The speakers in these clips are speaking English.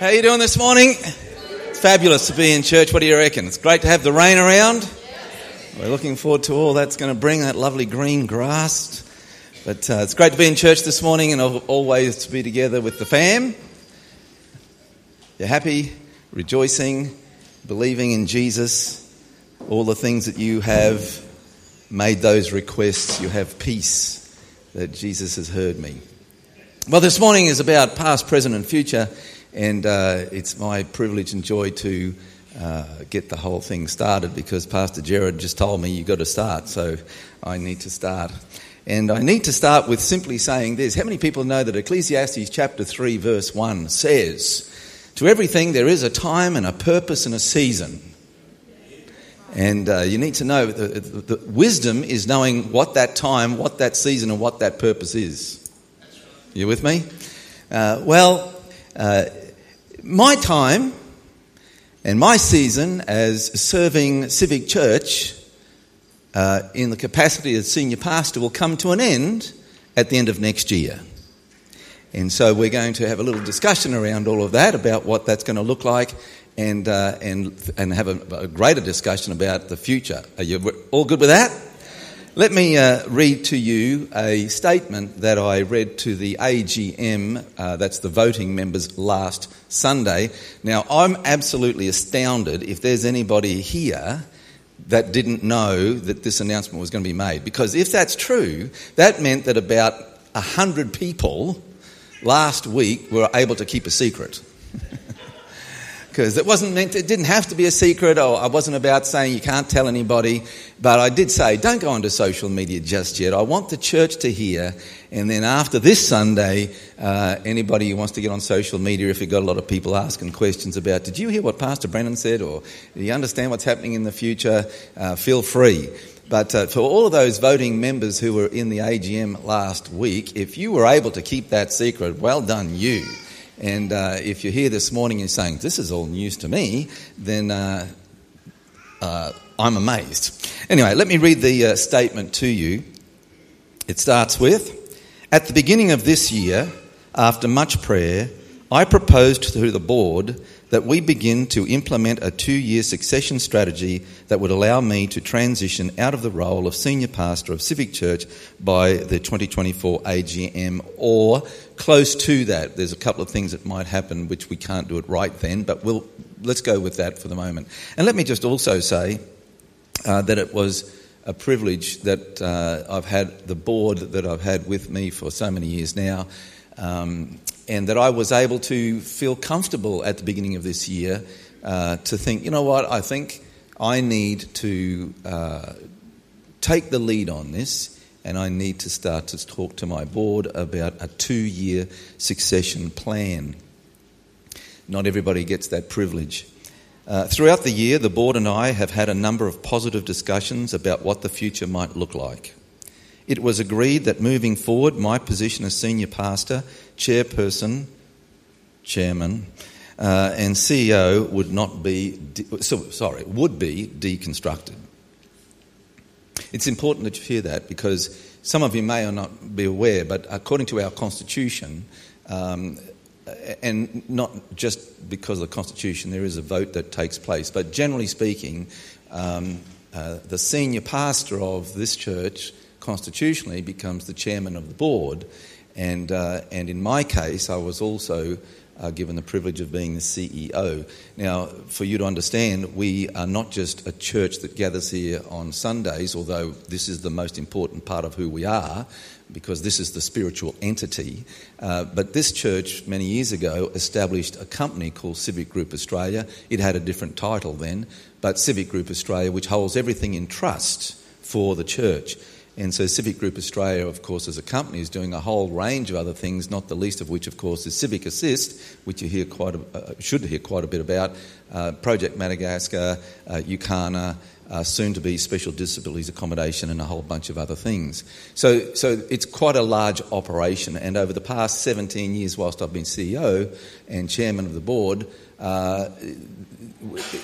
How are you doing this morning? It's fabulous to be in church. What do you reckon? It's great to have the rain around. We're looking forward to all that's going to bring that lovely green grass. But uh, it's great to be in church this morning and always to be together with the fam. You're happy, rejoicing, believing in Jesus, all the things that you have made those requests. You have peace that Jesus has heard me. Well, this morning is about past, present, and future, and uh, it's my privilege and joy to uh, get the whole thing started because Pastor Jared just told me you've got to start, so I need to start. And I need to start with simply saying this. How many people know that Ecclesiastes chapter 3, verse 1 says, To everything there is a time and a purpose and a season. And uh, you need to know the, the wisdom is knowing what that time, what that season, and what that purpose is. You with me? Uh, well, uh, my time and my season as serving Civic Church uh, in the capacity as senior pastor will come to an end at the end of next year. And so we're going to have a little discussion around all of that, about what that's going to look like, and, uh, and, and have a, a greater discussion about the future. Are you all good with that? Let me uh, read to you a statement that I read to the AGM, uh, that's the voting members, last Sunday. Now, I'm absolutely astounded if there's anybody here that didn't know that this announcement was going to be made. Because if that's true, that meant that about 100 people last week were able to keep a secret. because it wasn't meant, it didn't have to be a secret, or I wasn't about saying you can't tell anybody, but I did say don't go onto social media just yet. I want the church to hear, and then after this Sunday, uh, anybody who wants to get on social media, if you've got a lot of people asking questions about, did you hear what Pastor Brendan said, or do you understand what's happening in the future, uh, feel free. But uh, for all of those voting members who were in the AGM last week, if you were able to keep that secret, well done you. And uh, if you're here this morning and saying, This is all news to me, then uh, uh, I'm amazed. Anyway, let me read the uh, statement to you. It starts with At the beginning of this year, after much prayer, I proposed to the board that we begin to implement a two year succession strategy that would allow me to transition out of the role of senior pastor of Civic Church by the 2024 AGM or close to that. There's a couple of things that might happen which we can't do it right then, but we'll, let's go with that for the moment. And let me just also say uh, that it was a privilege that uh, I've had the board that I've had with me for so many years now. Um, and that I was able to feel comfortable at the beginning of this year uh, to think, you know what, I think I need to uh, take the lead on this and I need to start to talk to my board about a two year succession plan. Not everybody gets that privilege. Uh, throughout the year, the board and I have had a number of positive discussions about what the future might look like. It was agreed that moving forward, my position as senior pastor, chairperson, chairman, uh, and CEO would not be, de- so, sorry, would be deconstructed. It's important that you hear that because some of you may or not be aware, but according to our constitution, um, and not just because of the constitution, there is a vote that takes place, but generally speaking, um, uh, the senior pastor of this church constitutionally becomes the chairman of the board. And, uh, and in my case, I was also uh, given the privilege of being the CEO. Now, for you to understand, we are not just a church that gathers here on Sundays, although this is the most important part of who we are, because this is the spiritual entity. Uh, but this church, many years ago, established a company called Civic Group Australia. It had a different title then, but Civic Group Australia, which holds everything in trust for the church. And so Civic Group Australia, of course, as a company, is doing a whole range of other things, not the least of which, of course, is Civic Assist, which you hear quite a, uh, should hear quite a bit about, uh, Project Madagascar, uh, UKANA, uh, soon to be Special Disabilities Accommodation, and a whole bunch of other things. So, so it's quite a large operation. And over the past 17 years, whilst I've been CEO and chairman of the board, uh,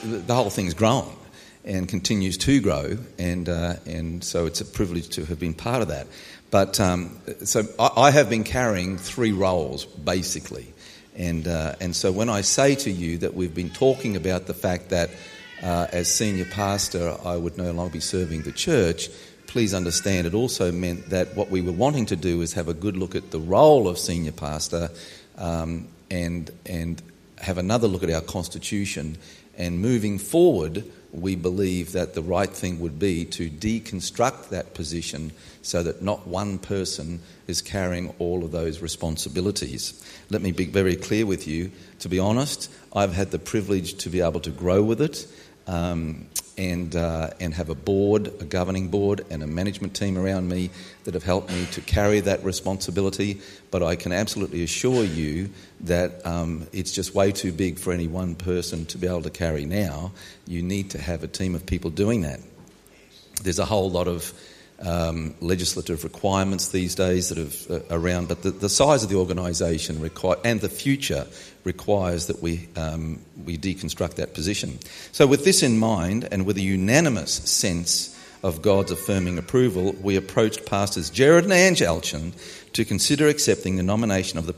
the whole thing's grown and continues to grow, and uh, and so it's a privilege to have been part of that. But um, so I, I, have been carrying three roles basically, And, uh, and so when I say to you that we've been talking about the fact that uh, as senior pastor I would no longer be serving the church, please understand it also meant that what we were wanting to do is have a good look at the role of senior pastor um, and, and have another look at our constitution. And moving forward, we believe that the right thing would be to deconstruct that position so that not one person is carrying all of those responsibilities. Let me be very clear with you. To be honest, I've had the privilege to be able to grow with it. Um, and, uh, and have a board, a governing board, and a management team around me that have helped me to carry that responsibility. But I can absolutely assure you that um, it's just way too big for any one person to be able to carry now. You need to have a team of people doing that. There's a whole lot of um, legislative requirements these days that are uh, around, but the, the, size of the organisation require, and the future requires that we, um, we deconstruct that position. So, with this in mind, and with a unanimous sense of God's affirming approval, we approached Pastors Jared and Ange Alchin to consider accepting the nomination of the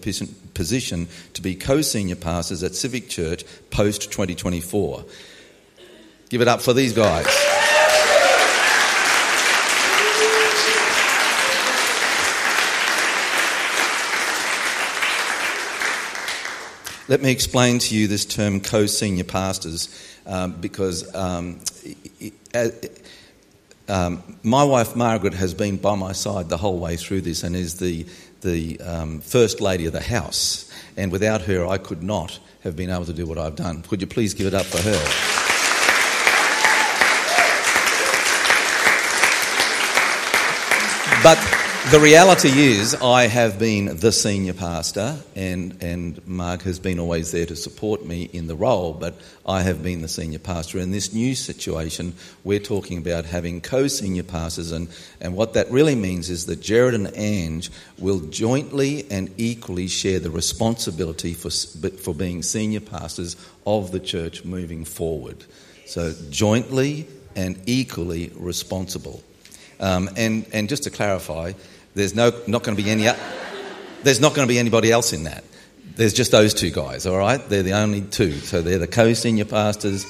position to be co senior pastors at Civic Church post 2024. Give it up for these guys. Let me explain to you this term co senior pastors um, because um, um, my wife Margaret has been by my side the whole way through this and is the, the um, first lady of the house. And without her, I could not have been able to do what I've done. Could you please give it up for her? But the reality is, I have been the senior pastor, and, and Marg has been always there to support me in the role, but I have been the senior pastor. In this new situation, we're talking about having co senior pastors, and, and what that really means is that Jared and Ange will jointly and equally share the responsibility for, for being senior pastors of the church moving forward. So, jointly and equally responsible. Um, and, and just to clarify, there's no, not going to be any, there's not going to be anybody else in that. There's just those two guys, all right? They're the only two. So they're the co senior pastors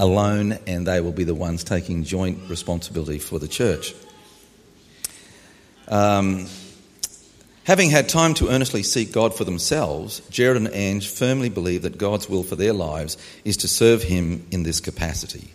alone, and they will be the ones taking joint responsibility for the church. Um, having had time to earnestly seek God for themselves, Jared and Ange firmly believe that God's will for their lives is to serve Him in this capacity.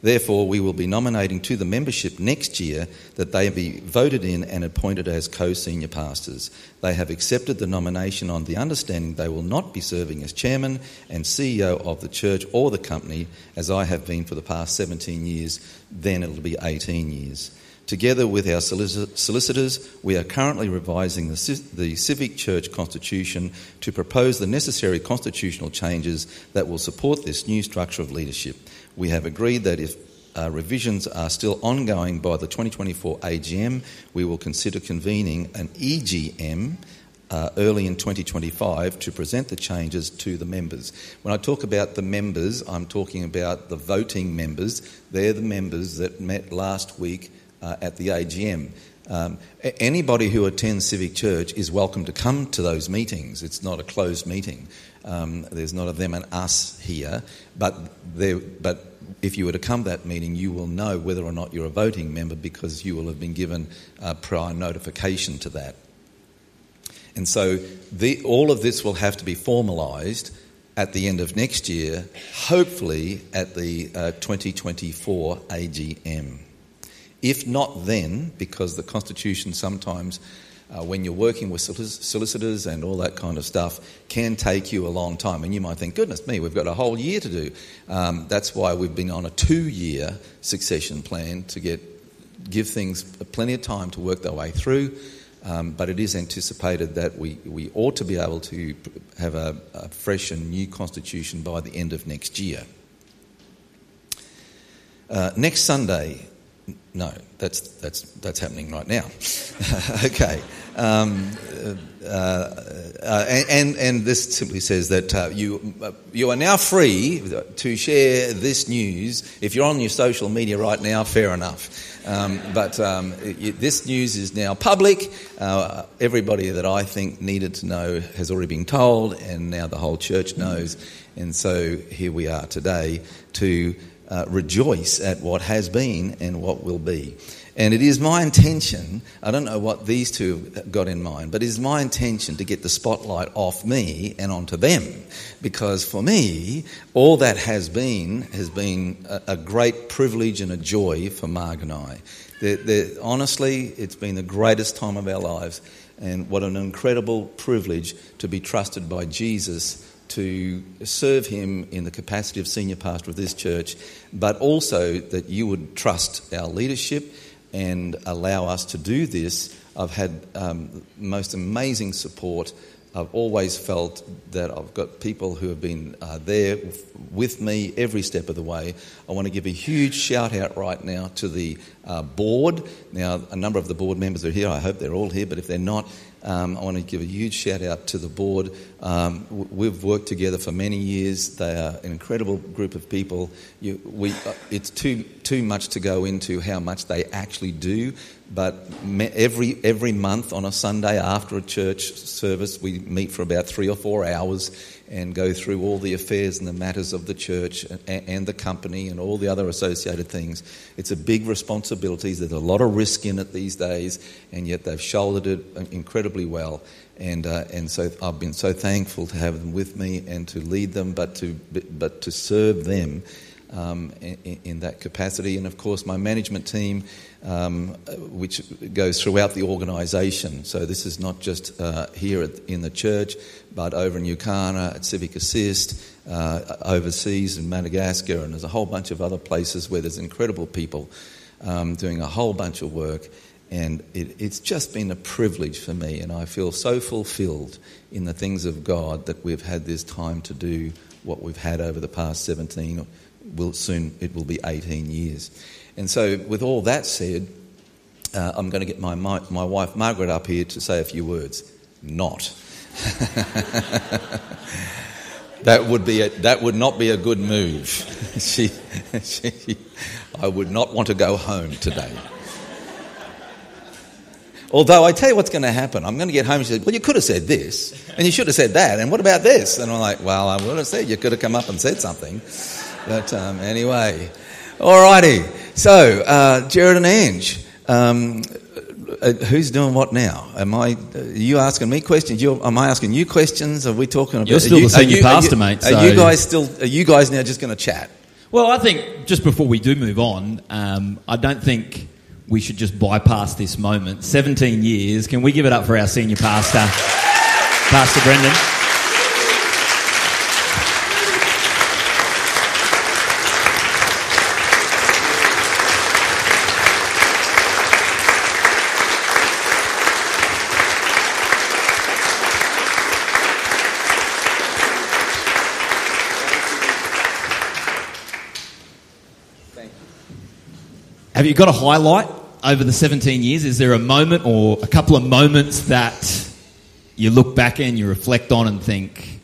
Therefore, we will be nominating to the membership next year that they be voted in and appointed as co senior pastors. They have accepted the nomination on the understanding they will not be serving as chairman and CEO of the church or the company, as I have been for the past 17 years, then it'll be 18 years. Together with our solicitors, we are currently revising the, the, Civic Church Constitution to propose the necessary constitutional changes that will support this new structure of leadership. We have agreed that if uh, revisions are still ongoing by the 2024 AGM, we will consider convening an EGM uh, early in 2025 to present the changes to the members. When I talk about the members, I'm talking about the voting members. They're the members that met last week uh, at the AGM. Um, anybody who attends Civic Church is welcome to come to those meetings. It's not a closed meeting. Um, there's not a them and us here, but there, but if you were to come to that meeting, you will know whether or not you're a voting member because you will have been given prior notification to that. And so the, all of this will have to be formalised at the end of next year, hopefully at the uh, 2024 AGM. If not then, because the Constitution sometimes, uh, when you're working with solicitors and all that kind of stuff, can take you a long time. And you might think, goodness me, we've got a whole year to do. Um, that's why we've been on a two year succession plan to get, give things plenty of time to work their way through. Um, but it is anticipated that we, we ought to be able to have a, a fresh and new constitution by the end of next year. Uh, next Sunday, No, that's, that's, that's happening right now. okay. Um, uh, uh, and, and this simply says that uh, you, uh, you are now free to share this news. If you're on your social media right now, fair enough. Um, but um, it, this news is now public. Uh, everybody that I think needed to know has already been told, and now the whole church knows. And so here we are today to uh, rejoice at what has been and what will be. And it is my intention, I don't know what these two got in mind, but it is my intention to get the spotlight off me and onto them. Because for me, all that has been has been a, a great privilege and a joy for Marg and I. They're, they're, honestly, it's been the greatest time of our lives, and what an incredible privilege to be trusted by Jesus to serve him in the capacity of senior pastor of this church, but also that you would trust our leadership and allow us to do this. I've had um, most amazing support. I've always felt that I've got people who have been uh, there with me every step of the way. I want to give a huge shout out right now to the uh, board. Now, a number of the board members are here. I hope they're all here, but if they're not, um, I want to give a huge shout out to the board. Um, we've worked together for many years. They are an incredible group of people. You, we, uh, it's too, too much to go into how much they actually do, but me, every, every month on a Sunday after a church service, we meet for about three or four hours and go through all the affairs and the matters of the church and, the company and all the other associated things. It's a big responsibility. There's a lot of risk in it these days, and yet they've shouldered it incredibly well. And, uh, and so I've been so thankful to have them with me and to lead them, but to, but to serve them um, in, in, that capacity. And of course, my management team, um, which goes throughout the organisation. So this is not just uh, here at, in the church, but over in Ukana at Civic Assist, uh, overseas in Madagascar, and there's a whole bunch of other places where there's incredible people um, doing a whole bunch of work. And it, it's just been a privilege for me, and I feel so fulfilled in the things of God that we've had this time to do what we've had over the past 17 will soon it will be 18 years. And so, with all that said, uh, I'm going to get my, my, my wife Margaret up here to say a few words. Not. that would be a, that would not be a good move. she, she, I would not want to go home today. Although I tell you what's going to happen. I'm going to get home and she said, Well, you could have said this, and you should have said that, and what about this? And I'm like, Well, I would have said you could have come up and said something. But um, anyway, alrighty. So, uh, Jared and Ange, um, uh, who's doing what now? Am I? Are you asking me questions? You're, am I asking you questions? Are we talking about? You're still you, the senior you, pastor, are you, mate. So. Are you guys still? Are you guys now just going to chat? Well, I think just before we do move on, um, I don't think we should just bypass this moment. 17 years. Can we give it up for our senior pastor, Pastor Brendan? Have you got a highlight over the 17 years? Is there a moment or a couple of moments that you look back and you reflect on and think,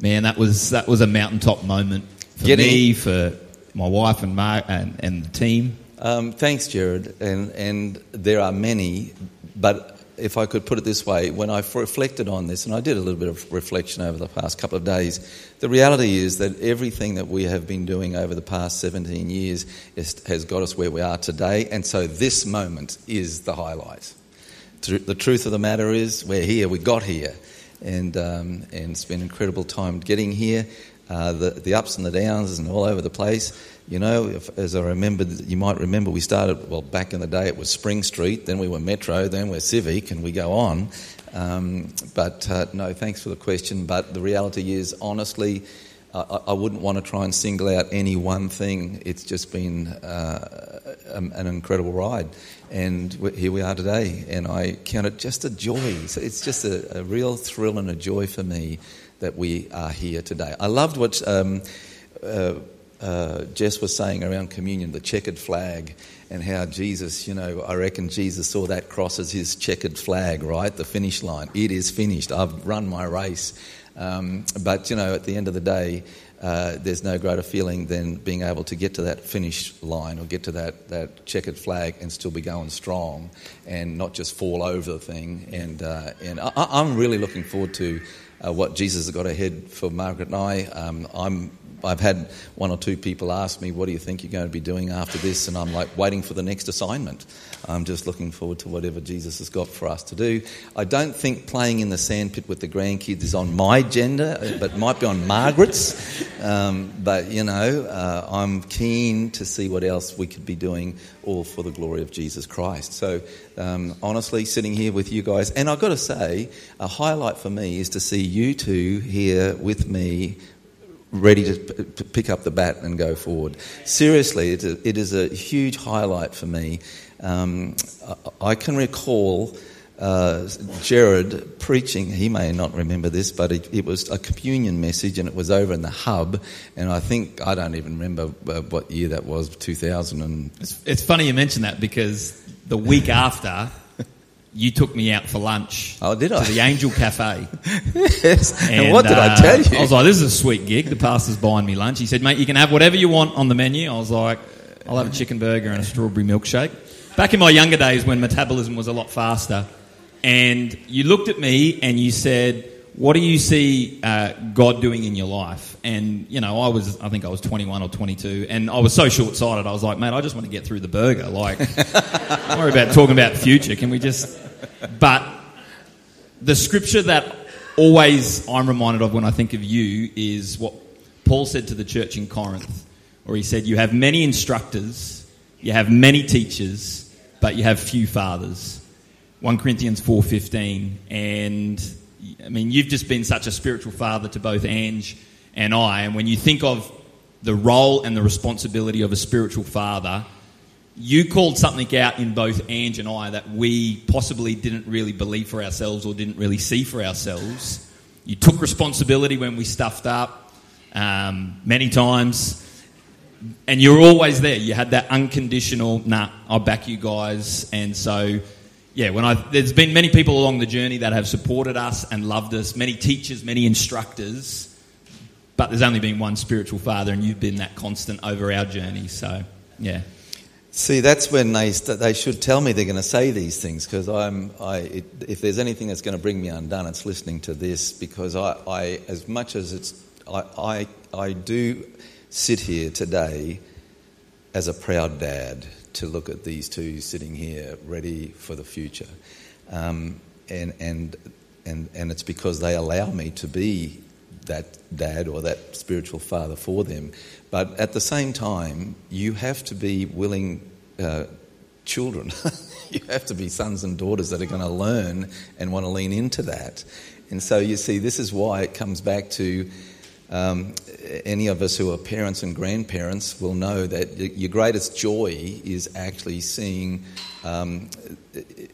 man, that was that was a mountaintop moment for Getting, me, for my wife and Marg and, and the team? Um, thanks, Jared. And and there are many, but if I could put it this way, when I've reflected on this, and I did a little bit of reflection over the past couple of days, the reality is that everything that we have been doing over the past 17 years is, has got us where we are today, and so this moment is the highlight. The truth of the matter is, we're here, we got here, and, um, and it's been incredible time getting here. Uh, the, the ups and the downs and all over the place. You know, if, as I remember, you might remember we started, well, back in the day it was Spring Street, then we were Metro, then we're Civic, and we go on. Um, but uh, no, thanks for the question. But the reality is, honestly, I, wouldn't want to try and single out any one thing. It's just been uh, an incredible ride. And here we are today, and I count it just a joy. So it's just a, a real thrill and a joy for me that we are here today. I loved what um, uh, uh, Jess was saying around communion, the checkered flag, and how Jesus, you know, I reckon Jesus saw that cross as his checkered flag, right? The finish line. It is finished. I've run my race. Um, but, you know, at the end of the day, uh, there's no greater feeling than being able to get to that finish line or get to that, that checkered flag and still be going strong and not just fall over the thing. And, uh, and I, I'm really looking forward to uh, what Jesus has got ahead for Margaret and I. Um, I'm I've had one or two people ask me, What do you think you're going to be doing after this? And I'm like, waiting for the next assignment. I'm just looking forward to whatever Jesus has got for us to do. I don't think playing in the sandpit with the grandkids is on my agenda, but might be on Margaret's. Um, but, you know, uh, I'm keen to see what else we could be doing, all for the glory of Jesus Christ. So, um, honestly, sitting here with you guys, and I've got to say, a highlight for me is to see you two here with me ready to p- pick up the bat and go forward. Seriously, it, it is a huge highlight for me. Um, I, I, can recall uh, Jared preaching, he may not remember this, but it, it, was a communion message and it was over in the hub. And I think, I don't even remember uh, what year that was, 2000. And... It's, it's funny you mention that because the week after, you took me out for lunch. Oh, did I? To the Angel Cafe. yes. And, and what did uh, I tell you? I was like, this is a sweet gig. The pastor's buying me lunch. He said, mate, you can have whatever you want on the menu. I was like, I'll have a chicken burger and a strawberry milkshake. Back in my younger days when metabolism was a lot faster, and you looked at me and you said, what do you see uh, God doing in your life? And, you know, I was, I think I was 21 or 22, and I was so short sighted. I was like, mate, I just want to get through the burger. Like, don't worry about talking about the future. Can we just. But the scripture that always I'm reminded of when I think of you is what Paul said to the church in Corinth, where he said, You have many instructors, you have many teachers, but you have few fathers. 1 Corinthians 4:15 and I mean, you've just been such a spiritual father to both Ange and I. And when you think of the role and the responsibility of a spiritual father, you called something out in both Ange and I that we possibly didn't really believe for ourselves or didn't really see for ourselves. You took responsibility when we stuffed up um, many times, and you were always there. You had that unconditional, nah, I'll back you guys. And so yeah, when I there's been many people along the journey that have supported us and loved us, many teachers, many instructors, but there's only been one spiritual father, and you've been that constant over our journey. So, yeah. See, that's when they they should tell me they're going to say these things because I'm if there's anything that's going to bring me undone, it's listening to this because I, I as much as it's I, I I do sit here today as a proud dad to look at these two sitting here ready for the future. Um, and, and, and, and it's because they allow me to be that dad or that spiritual father for them. But at the same time, you have to be willing uh, children. you have to be sons and daughters that are going to learn and want to lean into that. And so you see, this is why it comes back to um, any of us who are parents and grandparents will know that your greatest joy is actually seeing, um,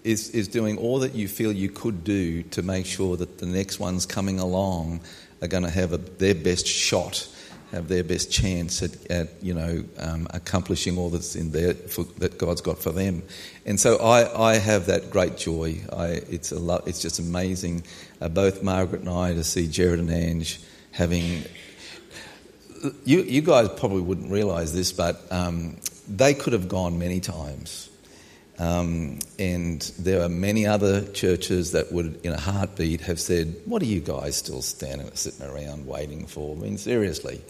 is, is doing all that you feel you could do to make sure that the next ones coming along are going to have a, their best shot, have their best chance at, at you know, um, accomplishing all that's in there for, that God's got for them. And so I, I have that great joy. I, it's, a lo- it's just amazing, uh, both Margaret and I, to see Jared and Ange having. You, you guys probably wouldn't realise this, but um, they could have gone many times. Um, and there are many other churches that would, in a heartbeat, have said, What are you guys still standing, sitting around waiting for? I mean, seriously.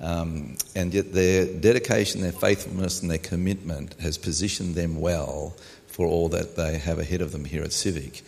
Um, and yet their dedication, their faithfulness, and their commitment has positioned them well for all that they have ahead of them here at Civic.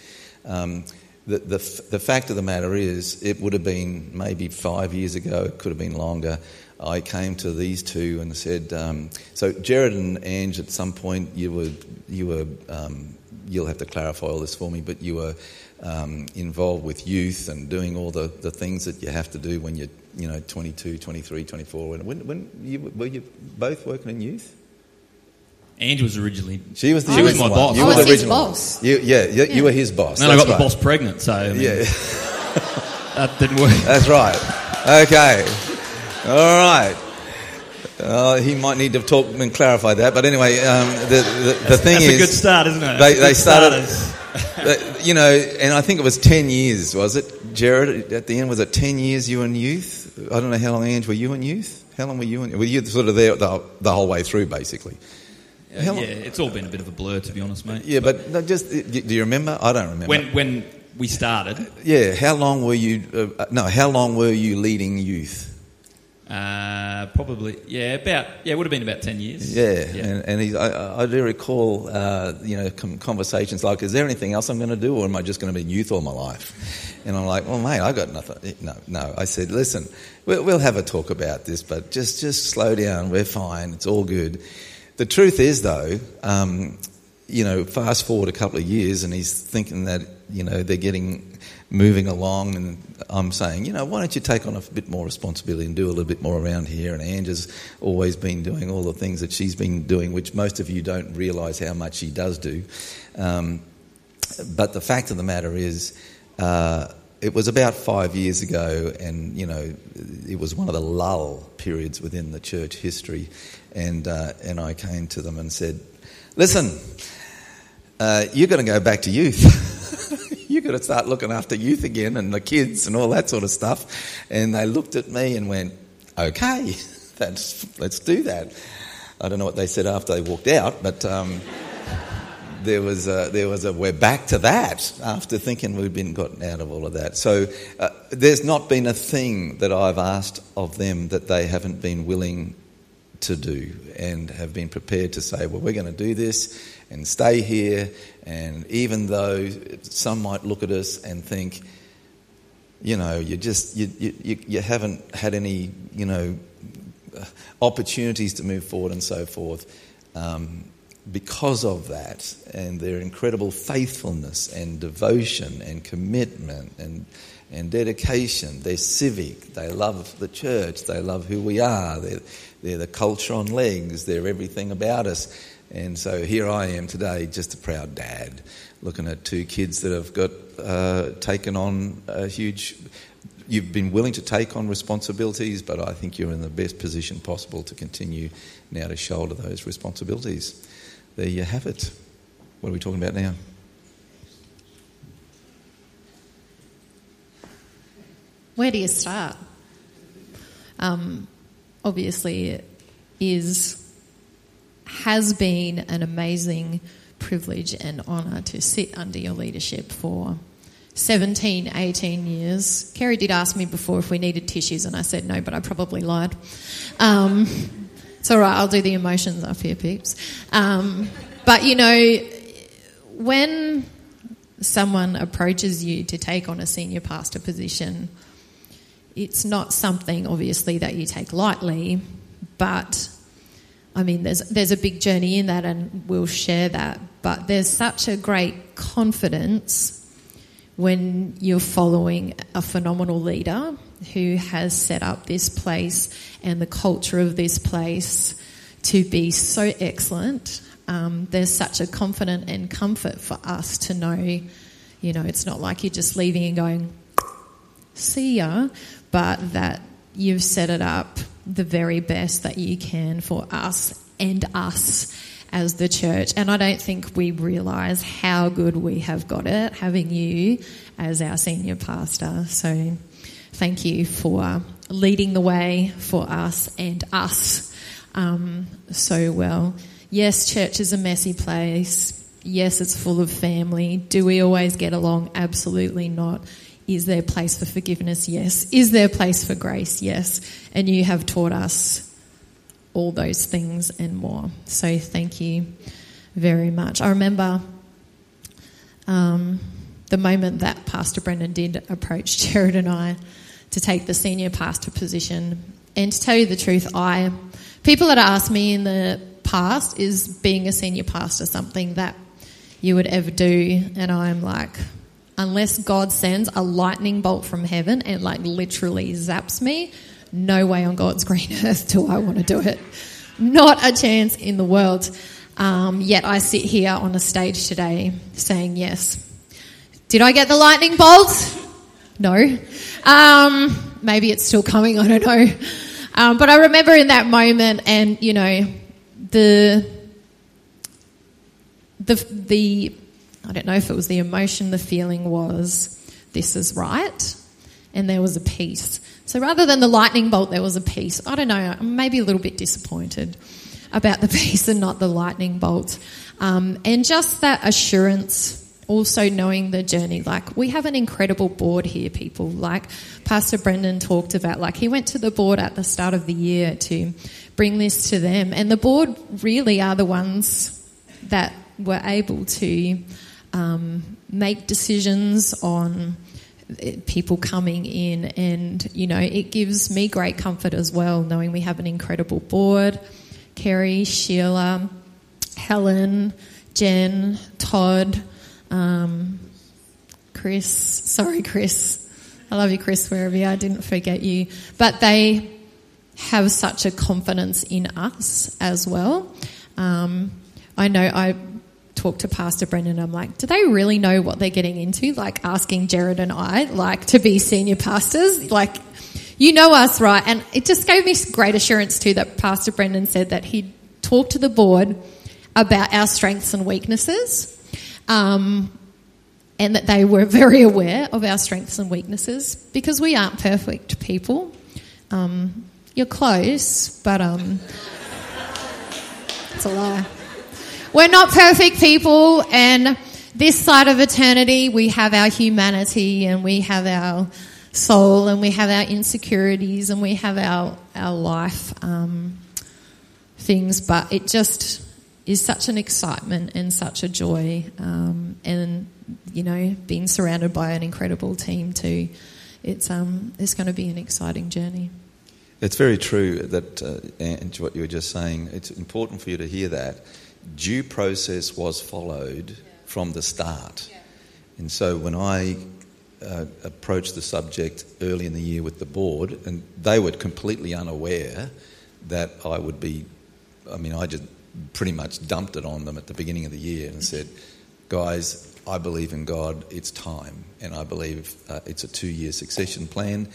Um, the, the, the fact of the matter is, it would have been maybe five years ago, it could have been longer. I came to these two and said, um, so Jared and Ange, at some point, you were, you were um, you'll have to clarify all this for me, but you were um, involved with youth and doing all the, the things that you have to do when you're, you know, 22, 23, 24. When, when you, were you both working in youth? Angie was originally. She was the she was my one. boss. You I were was the his original. boss. You, yeah, you, you were his boss. And then I got That's the boss pregnant, so I mean, Yeah, that didn't work. that's right. Okay. All right. Uh, he might need to talk and clarify that. But anyway, um, the, the, the thing That's is. a good start, isn't it? They, they started, uh, you know, and I think it was 10 years, was it, Jared? At the end, was it 10 years you in youth? I don't know how long, Ange, were you in youth? How long were you in? Were you sort of there the, the whole way through, basically? Yeah, yeah, it's all been a bit of a blur, to be honest, mate. Yeah, but no, just, do you remember? I don't remember. When when we started, yeah, how long were you, uh, no, how long were you leading youth? Uh, probably yeah, about yeah, it would have been about ten years. Yeah, yeah. and, and he, I, I do recall, uh, you know, conversations like, "Is there anything else I'm going to do, or am I just going to be in youth all my life?" And I'm like, "Well, mate, I got nothing." No, no. I said, "Listen, we'll, we'll have a talk about this, but just just slow down. We're fine. It's all good." The truth is, though, um, you know, fast forward a couple of years, and he's thinking that you know they're getting moving along, and I'm saying, you know, why don't you take on a bit more responsibility and do a little bit more around here? And Angie's always been doing all the things that she's been doing, which most of you don't realise how much she does do. Um, but the fact of the matter is, uh, it was about five years ago, and you know, it was one of the lull periods within the church history, and uh, and I came to them and said, "Listen, uh, you're going to go back to youth. you're going to start looking after youth again and the kids and all that sort of stuff." And they looked at me and went, "Okay, that's let's do that." I don't know what they said after they walked out, but. Um, there was a, there was a we're back to that after thinking we'd been gotten out of all of that. So uh, there's not been a thing that I've asked of them that they haven't been willing to do and have been prepared to say, well, we're going to do this and stay here. And even though some might look at us and think, you know, you just you, you, you haven't had any, you know, opportunities to move forward and so forth. Um, because of that and their incredible faithfulness and devotion and commitment and, and dedication, they're civic, they love the church, they love who we are, they're, they're the culture on legs, they're everything about us. And so here I am today, just a proud dad, looking at two kids that have got uh, taken on a huge. You've been willing to take on responsibilities, but I think you're in the best position possible to continue now to shoulder those responsibilities there you have it. What are we talking about now? Where do you start? Um, obviously, it is has been an amazing privilege and honour to sit under your leadership for 17, 18 years. Kerry did ask me before if we needed tissues, and I said no, but I probably lied. Um, it's all right, I'll do the emotions up here, peeps. Um, but you know, when someone approaches you to take on a senior pastor position, it's not something obviously that you take lightly, but I mean, there's there's a big journey in that, and we'll share that. But there's such a great confidence when you're following a phenomenal leader who has set up this place and the culture of this place to be so excellent. Um, there's such a confidence and comfort for us to know, you know, it's not like you're just leaving and going, see ya, but that you've set it up the very best that you can for us and us as the church. And I don't think we realise how good we have got it having you as our senior pastor. So thank you for leading the way for us and us um, so well. Yes, church is a messy place. Yes, it's full of family. Do we always get along? Absolutely not. Is there place for forgiveness? Yes. Is there place for grace? Yes. And you have taught us all those things and more. So thank you very much. I remember um, the moment that Pastor Brendan did approach Jared and I to take the senior pastor position. And to tell you the truth, I people that asked me in the past is being a senior pastor something that you would ever do, and I'm like, unless God sends a lightning bolt from heaven and like literally zaps me, no way on God's green earth do I want to do it. Not a chance in the world. Um, yet I sit here on a stage today saying yes. Did I get the lightning bolt? No. Um, maybe it's still coming. I don't know. Um, but I remember in that moment, and you know, the the the I don't know if it was the emotion, the feeling was this is right, and there was a peace. So rather than the lightning bolt, there was a peace. I don't know, I'm maybe a little bit disappointed about the peace and not the lightning bolt, um, and just that assurance. Also, knowing the journey, like we have an incredible board here, people. Like Pastor Brendan talked about, like he went to the board at the start of the year to bring this to them, and the board really are the ones that were able to um, make decisions on people coming in, and you know, it gives me great comfort as well, knowing we have an incredible board. Kerry, Sheila, Helen, Jen, Todd, um, Chris. Sorry, Chris. I love you, Chris, wherever you are. I didn't forget you. But they have such a confidence in us as well. Um, I know I talk to Pastor Brendan, I'm like, do they really know what they're getting into? Like asking Jared and I, like to be senior pastors, like you know us, right? And it just gave me great assurance too that Pastor Brendan said that he'd talk to the board about our strengths and weaknesses. Um, and that they were very aware of our strengths and weaknesses because we aren't perfect people. Um, you're close, but um, it's a lie. We're not perfect people, and this side of eternity, we have our humanity and we have our soul and we have our insecurities and we have our, our life um, things, but it just is such an excitement and such a joy. Um, and, you know, being surrounded by an incredible team too, it's, um, it's going to be an exciting journey. It's very true that, uh, and what you were just saying, it's important for you to hear that due process was followed from the start. And so when I uh, approached the subject early in the year with the board, and they were completely unaware that I would be, I mean, I just pretty much dumped it on them at the beginning of the year and said, guys, I believe in God, it's time. And I believe uh, it's a two year succession plan,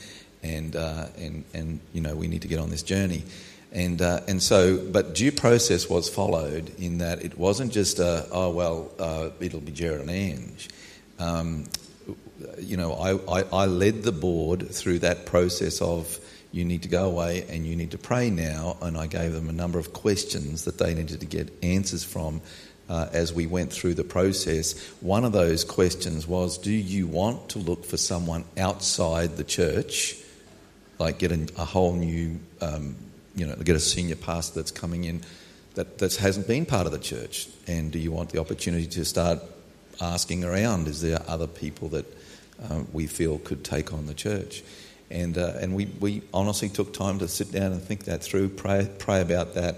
and, uh, and, and, you know, we need to get on this journey. And, uh, and so, but due process was followed in that it wasn't just, a, oh, well, uh, it'll be Jared and Ange. Um, you know, I, I, I, led the board through that process of you need to go away and you need to pray now. And I gave them a number of questions that they needed to get answers from uh, as we went through the process. One of those questions was Do you want to look for someone outside the church, like get a, a whole new um, you know, get a senior pastor that's coming in that, that hasn't been part of the church? And do you want the opportunity to start asking around? Is there other people that um, we feel could take on the church? And, uh, and we, we honestly took time to sit down and think that through, pray, pray about that.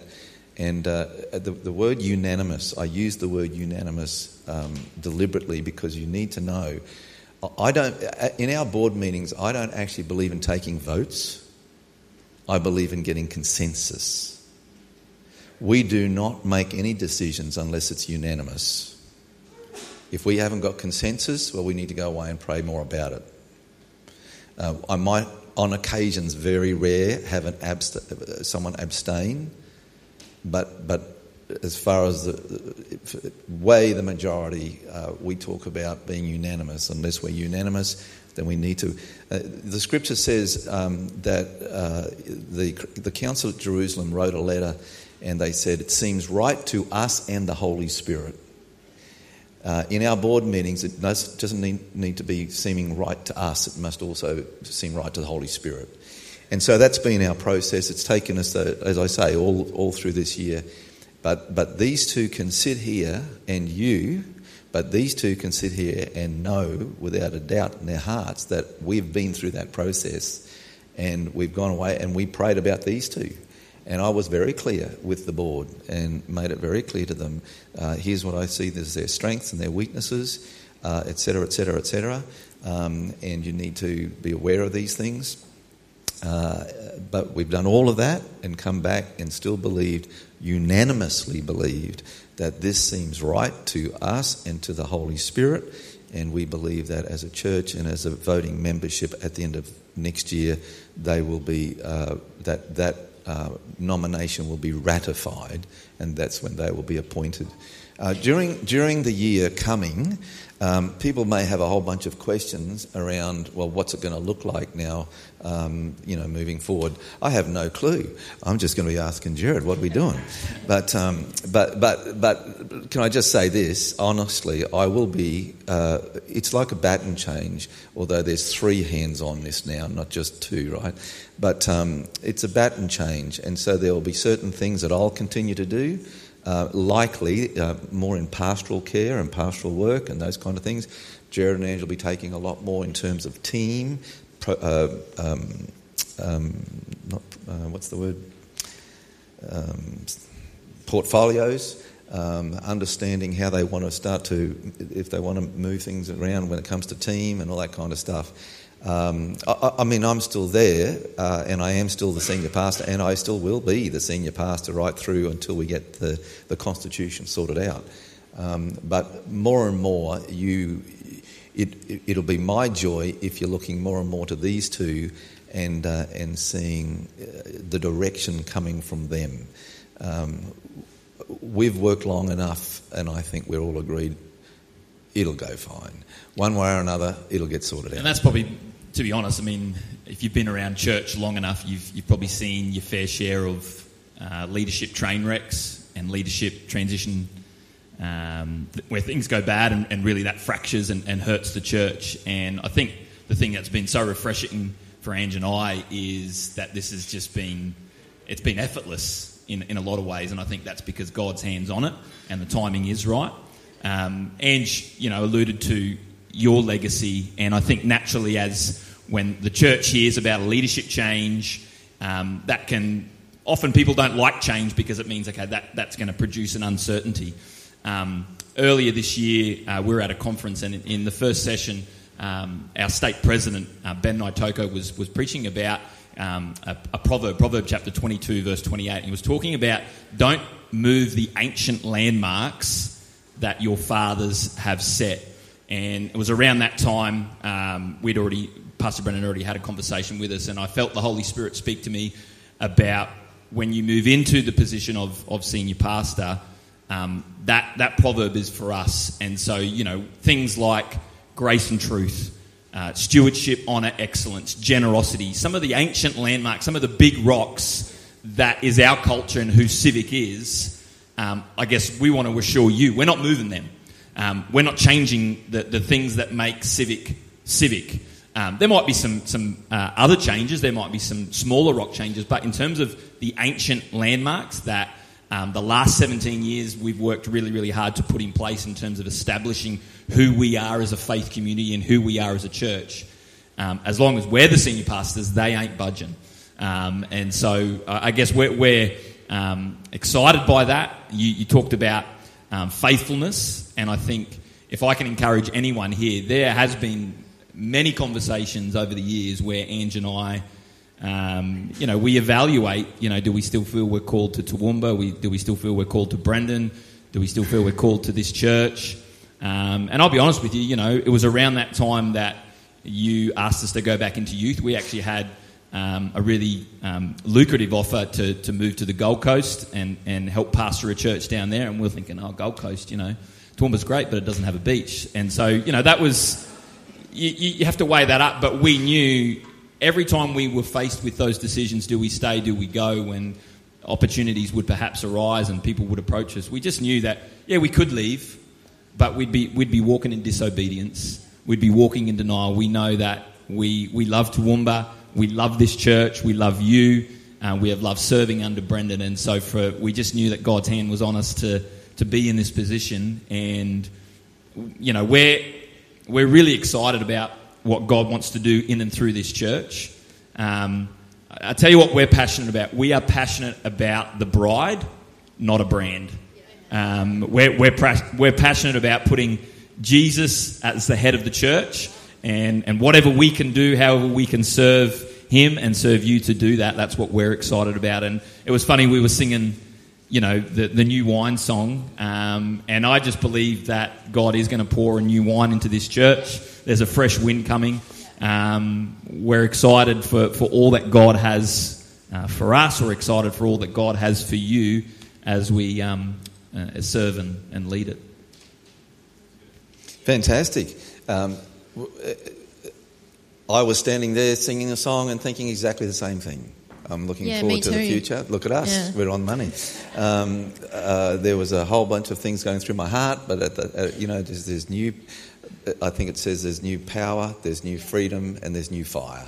And uh, the, the word unanimous, I use the word unanimous um, deliberately because you need to know. I don't, in our board meetings, I don't actually believe in taking votes. I believe in getting consensus. We do not make any decisions unless it's unanimous. If we haven't got consensus, well, we need to go away and pray more about it. Uh, I might, on occasions, very rare, have an abst- someone abstain, but but as far as the, way the majority, uh, we talk about being unanimous. Unless we're unanimous, then we need to. Uh, the scripture says um, that uh, the, the Council at Jerusalem wrote a letter and they said, It seems right to us and the Holy Spirit. Uh, in our board meetings, it does, doesn't need, need to be seeming right to us, it must also seem right to the Holy Spirit. And so that's been our process. It's taken us, uh, as I say, all, all through this year. But, but these two can sit here and you but these two can sit here and know without a doubt in their hearts that we've been through that process and we've gone away and we prayed about these two. And I was very clear with the board and made it very clear to them uh, here's what I see there's their strengths and their weaknesses, etc., etc., etc. And you need to be aware of these things. Uh, but we've done all of that and come back and still believed, unanimously believed, that this seems right to us and to the Holy Spirit. And we believe that as a church and as a voting membership at the end of next year they will be uh, that that uh, nomination will be ratified, and that's when they will be appointed. Uh, during during the year coming, um, people may have a whole bunch of questions around, well, what's it going to look like now, um, you know, moving forward? I have no clue. I'm just going to be asking Jared, what are we doing? But, um, but, but, but can I just say this? Honestly, I will be, uh, it's like a baton change, although there's three hands on this now, not just two, right? But um, it's a baton change, and so there will be certain things that I'll continue to do. Uh, likely uh, more in pastoral care and pastoral work and those kind of things. Jared and Angela will be taking a lot more in terms of team, pro, uh, um, um, not, uh, what's the word? Um, portfolios. Um, understanding how they want to start to, if they want to move things around when it comes to team and all that kind of stuff. Um, I, I, mean, I'm still there, uh, and I am still the senior pastor, and I still will be the senior pastor right through until we get the, the constitution sorted out. Um, but more and more, you, it, it, will be my joy if you're looking more and more to these two and, uh, and seeing uh, the direction coming from them. Um, we've worked long enough, and I think we're all agreed it'll go fine. One way or another, it'll get sorted out. And that's probably to be honest, I mean, if you've been around church long enough, you've, you've probably seen your fair share of uh, leadership train wrecks and leadership transition um, where things go bad and, and really that fractures and, and, hurts the church. And I think the thing that's been so refreshing for Ange and I is that this has just been, it's been effortless in, in a lot of ways. And I think that's because God's hands on it and the timing is right. Um, Ange, you know, alluded to your legacy. And I think naturally, as when the church hears about a leadership change, um, that can often people don't like change because it means okay that, that's going to produce an uncertainty. Um, earlier this year, uh, we were at a conference, and in, in the first session, um, our state president uh, Ben Naitoko was was preaching about um, a, a, proverb, Proverb chapter 22, verse 28. He was talking about don't move the ancient landmarks that your fathers have set. And it was around that time um, we'd already, Pastor Brendan already had a conversation with us, and I felt the Holy Spirit speak to me about when you move into the position of, of senior pastor, um, that, that proverb is for us. And so, you know, things like grace and truth, uh, stewardship, honour, excellence, generosity, some of the ancient landmarks, some of the big rocks that is our culture and who Civic is, um, I guess we want to assure you we're not moving them. Um, we're not changing the, the things that make Civic Civic. Um, there might be some, some uh, other changes, there might be some smaller rock changes, but in terms of the ancient landmarks that um, the last 17 years we've worked really, really hard to put in place in terms of establishing who we are as a faith community and who we are as a church. Um, as long as we're the senior pastors, they ain't budging. Um, and so I guess we're, we're um, excited by that. You, you talked about um, faithfulness. And I think if I can encourage anyone here, there has been many conversations over the years where Ange and I, um, you know, we evaluate, you know, do we still feel we're called to Toowoomba? We, do we still feel we're called to Brendan? Do we still feel we're called to this church? Um, and I'll be honest with you, you know, it was around that time that you asked us to go back into youth. We actually had um, a really um, lucrative offer to, to move to the Gold Coast and, and help pastor a church down there. And we are thinking, oh, Gold Coast, you know, Toowoomba's great, but it doesn't have a beach. And so, you know, that was, you, you have to weigh that up. But we knew every time we were faced with those decisions do we stay, do we go, when opportunities would perhaps arise and people would approach us, we just knew that, yeah, we could leave, but we'd be, we'd be walking in disobedience. We'd be walking in denial. We know that we, we love Toowoomba we love this church. We love you. Uh, we have loved serving under Brendan, and so for we just knew that God's hand was on us to to be in this position, and you know we're we're really excited about what God wants to do in and through this church. Um, I tell you what, we're passionate about. We are passionate about the bride, not a brand. Um, we're, we're, we're passionate about putting Jesus as the head of the church and, and whatever we can do, however we can serve Him and serve you to do that, that's what we're excited about. And it was funny, we were singing, you know, the, the new wine song, um, and I just believe that God is going to pour a new wine into this church. There's a fresh wind coming. Um, we're excited for, for all that God has uh, for us. We're excited for all that God has for you as we um, uh, serve and, and lead it. Fantastic. Um, uh, I was standing there singing a song and thinking exactly the same thing. I'm looking Yeah, forward to the future. Look at us, Yeah. we're on money. Um, uh, there was a whole bunch of things going through my heart, but at the, uh, you know, there's, there's new. I think it says there's new power, there's new freedom, and there's new fire.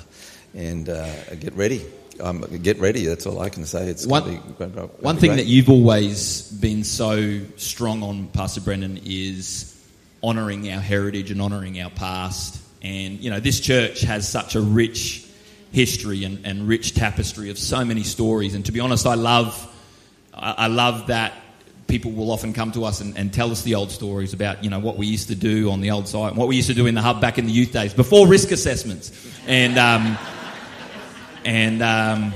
And uh, get ready. Um, get ready. That's all I can say. It's One- gonna be- be One great. thing that you've always been so strong on, Pastor Brendan, is honouring our heritage and honouring our past. And, you know, this church has such a rich history and, and rich tapestry of so many stories. And to be honest, I love, I love that people will often come to us and, and tell us the old stories about, you know, what we used to do on the old site and what we used to do in the hub back in the youth days before risk assessments. And, um, and, um,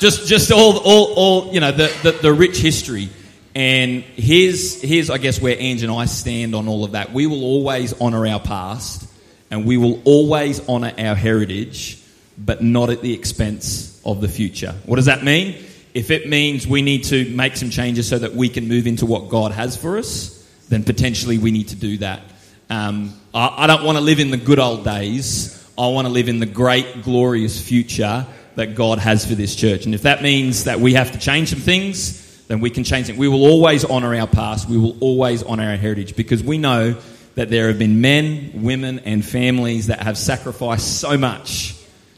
just just all all, all you know the, the, the rich history and here's here's I guess where Ange and I stand on all of that we will always honor our past and we will always honor our heritage but not at the expense of the future what does that mean if it means we need to make some changes so that we can move into what God has for us then potentially we need to do that um, I, I don't want to live in the good old days I want to live in the great, glorious future that God has for this church. And if that means that we have to change some things, then we can change it. We will always honour our past. We will always honour our heritage because we know that there have been men, women, and families that have sacrificed so much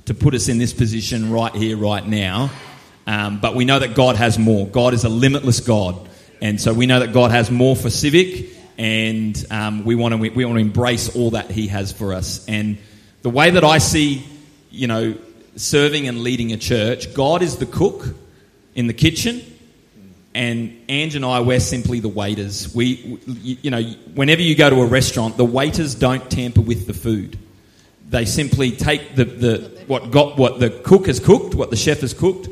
to put us in this position right here, right now. Um, but we know that God has more. God is a limitless God. And so we know that God has more for Civic, and um, we, want to, we want to embrace all that He has for us. And the way that I see, you know, serving and leading a church, God is the cook in the kitchen, and Ange and I, we're simply the waiters. We, you know, whenever you go to a restaurant, the waiters don't tamper with the food. They simply take the, the what got what the cook has cooked, what the chef has cooked,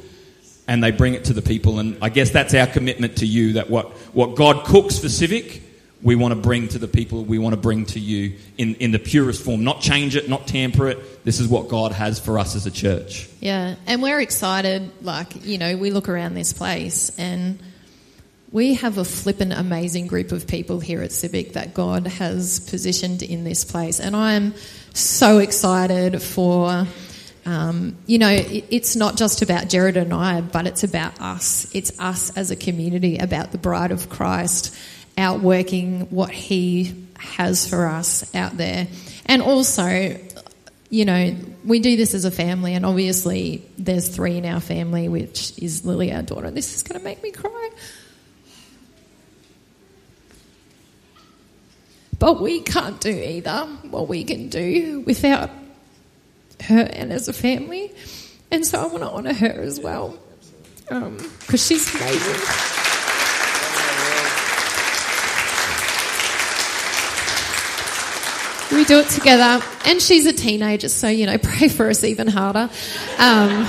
and they bring it to the people. And I guess that's our commitment to you that what, what God cooks for Civic, we want to bring to the people, we want to bring to you in, in the purest form. Not change it, not tamper it. This is what God has for us as a church. Yeah, and we're excited. Like, you know, we look around this place and we have a flippin' amazing group of people here at Civic that God has positioned in this place. And I'm so excited for, um, you know, it, it's not just about Jared and I, but it's about us. It's us as a community, about the bride of Christ outworking what he has for us out there. And also, you know, we do this as a family, and obviously there's three in our family, which is Lily, our daughter. This is going to make me cry. But we can't do either what we can do without her and as a family. And so I want to honour her as well because she's amazing. We do it together, and she's a teenager, so you know, pray for us even harder. Um,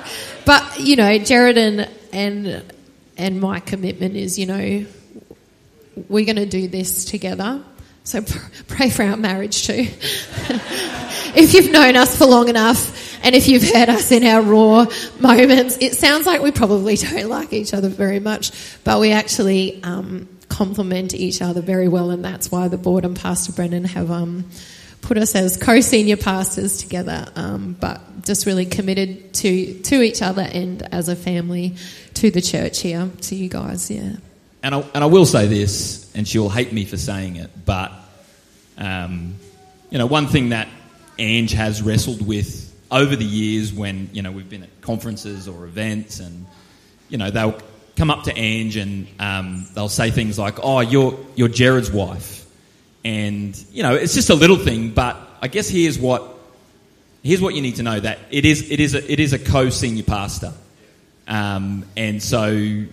but you know, Jared and and and my commitment is, you know, we're going to do this together. So pray for our marriage too. if you've known us for long enough, and if you've heard us in our raw moments, it sounds like we probably don't like each other very much, but we actually um, complement each other very well, and that's why the board and Pastor Brendan have um, put us as co-senior pastors together. Um, but just really committed to to each other and as a family to the church here, to you guys. Yeah. And I, and I will say this, and she will hate me for saying it, but um, you know, one thing that Ange has wrestled with over the years when you know we've been at conferences or events, and you know they'll come up to Ange and um, they'll say things like, "Oh, you're you're Jared's wife," and you know it's just a little thing, but I guess here's what here's what you need to know that it is it is a, it is a co-senior pastor, um, and so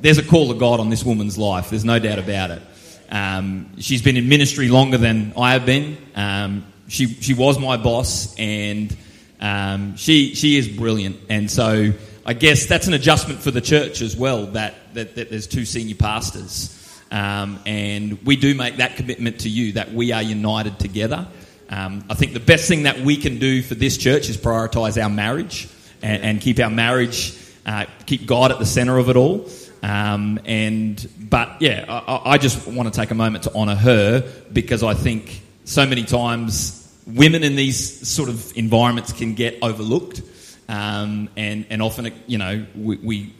there's a call of God on this woman's life. There's no doubt about it. Um, she's been in ministry longer than I have been. Um, she she was my boss, and um, she she is brilliant. And so I guess that's an adjustment for the church as well. That that, that there's two senior pastors, um, and we do make that commitment to you that we are united together. Um, I think the best thing that we can do for this church is prioritise our marriage and, and keep our marriage, uh, keep God at the centre of it all. Um, and but yeah, I, I just want to take a moment to honour her because I think so many times women in these sort of environments can get overlooked, um, and and often you know we, we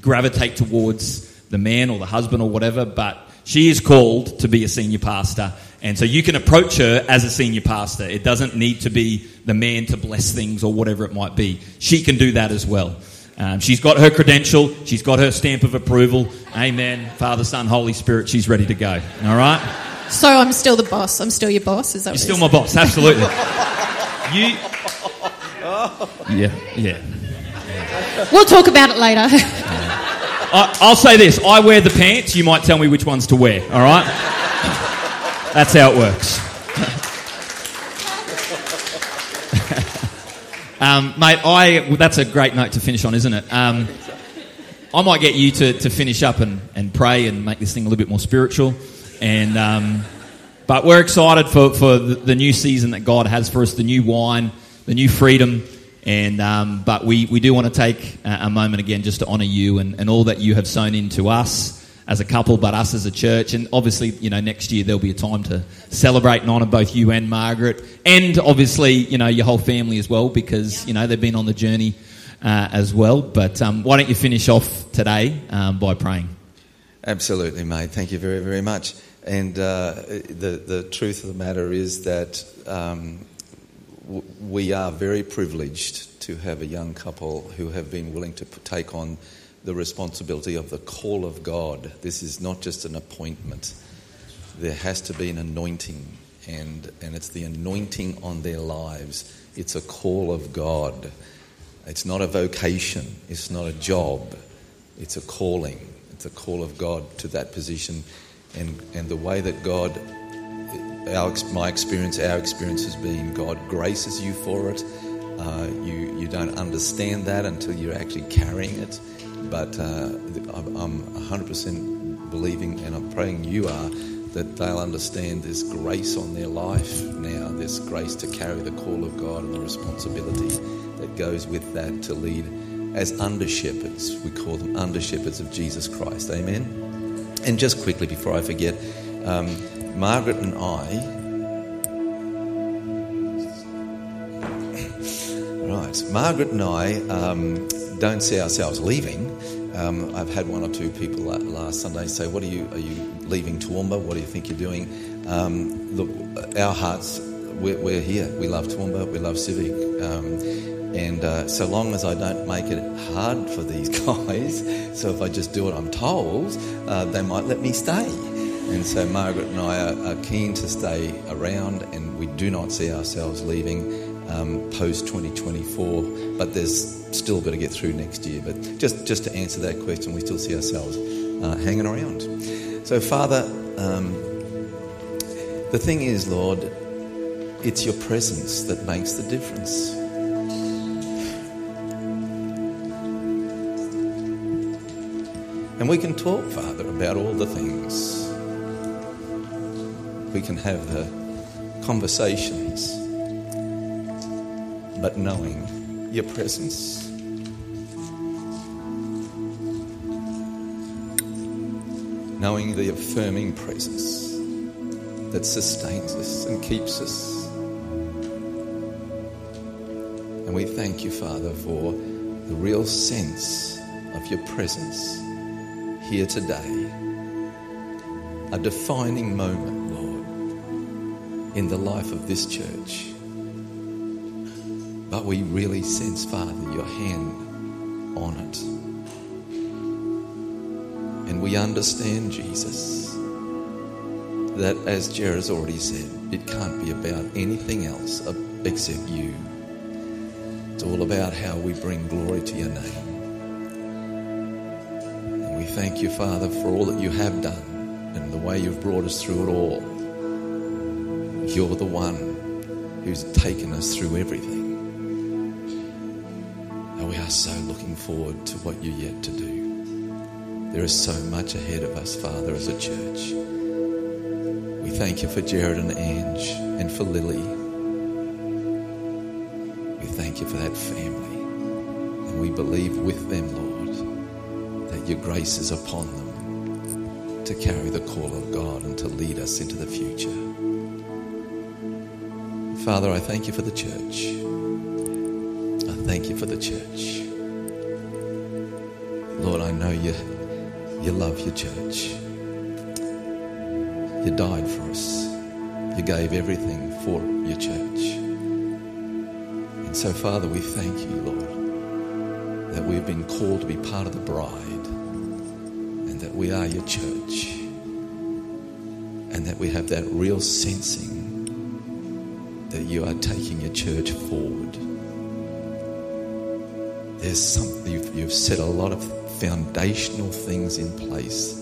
gravitate towards the man or the husband or whatever, but she is called to be a senior pastor. And so you can approach her as a senior pastor. It doesn't need to be the man to bless things or whatever it might be. She can do that as well. Um, she's got her credential, she's got her stamp of approval. Amen. Father, Son, Holy Spirit, she's ready to go. All right? So I'm still the boss. I'm still your boss. Is that You're still my boss, absolutely. you. Yeah, yeah. We'll talk about it later. I, I'll say this I wear the pants, you might tell me which ones to wear, all right? That's how it works. um, mate, I, well, that's a great note to finish on, isn't it? Um, I might get you to, to finish up and, and pray and make this thing a little bit more spiritual. And, um, but we're excited for, for the, new season that God has for us, the new wine, the new freedom. And, um, but we, we do want to take a, a moment again just to honour you and, and all that you have sown into us as a couple, but us as a church. And obviously, you know, next year there'll be a time to celebrate and honour both you and Margaret, and obviously, you know, your whole family as well, because you know they've been on the journey uh, as well. But um, why don't you finish off today um, by praying? Absolutely, mate. Thank you very, very much. And uh, the the truth of the matter is that um, we are very privileged to have a young couple who have been willing to take on the responsibility of the call of God. This is not just an appointment. There has to be an anointing, and and it's the anointing on their lives. It's a call of God. It's not a vocation. It's not a job. It's a calling. It's a call of God to that position, and and the way that God, our my experience, our experience has been God graces you for it. Uh, you you don't understand that until you're actually carrying it, but uh, I'm I'm 100% believing, and I'm praying you are that they'll understand there's grace on their life now. There's grace to carry the call of God and the responsibility that goes with that to lead as under shepherds. We call them under shepherds of Jesus Christ. Amen. And just quickly before I forget, um, Margaret and I. Right, Margaret and I um, don't see ourselves leaving. Um, I've had one or two people last Sunday say, "What are you? Are you leaving Toowoomba? What do you think you're doing?" Um, look, our hearts, we're, we're here. We love Toowoomba. We love Civic. Um, and uh, so long as I don't make it hard for these guys, so if I just do what I'm told, uh, they might let me stay. And so Margaret and I are, are keen to stay around, and we do not see ourselves leaving um, post 2024. But there's still got to get through next year. But just just to answer that question, we still see ourselves uh, hanging around. So Father, um, the thing is, Lord, it's your presence that makes the difference. And we can talk, Father, about all the things. We can have the conversations, but knowing your presence. Knowing the affirming presence that sustains us and keeps us. And we thank you, Father, for the real sense of your presence here today. A defining moment, Lord, in the life of this church. But we really sense, Father, your hand on it. And we understand, Jesus, that as Jared's already said, it can't be about anything else except you. It's all about how we bring glory to your name. And we thank you, Father, for all that you have done and the way you've brought us through it all. You're the one who's taken us through everything. Are so looking forward to what you're yet to do. There is so much ahead of us, Father, as a church. We thank you for Jared and Ange and for Lily. We thank you for that family. And we believe with them, Lord, that your grace is upon them to carry the call of God and to lead us into the future. Father, I thank you for the church. Thank you for the church. Lord, I know you, you love your church. You died for us. You gave everything for your church. And so, Father, we thank you, Lord, that we've been called to be part of the bride and that we are your church and that we have that real sensing that you are taking your church forward. There's something, you've, you've set a lot of foundational things in place.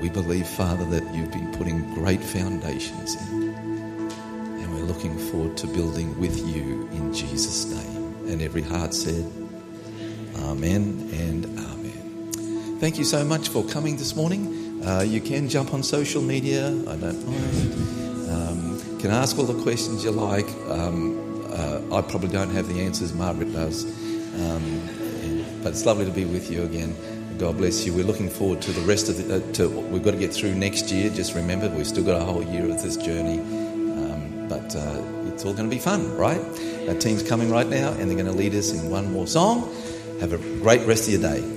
We believe, Father, that you've been putting great foundations in. And we're looking forward to building with you in Jesus' name. And every heart said, Amen and Amen. Thank you so much for coming this morning. Uh, you can jump on social media, I don't mind. Um, can ask all the questions you like. Um, I probably don't have the answers, Margaret does. Um, and- but it's lovely to be with you again. God bless you. We're looking forward to the rest of the. Uh, to we've got to get through next year. Just remember, we've still got a whole year of this journey, um, but uh, it's all going to be fun, right? Our team's coming right now, and they're going to lead us in one more song. Have a great rest of your day.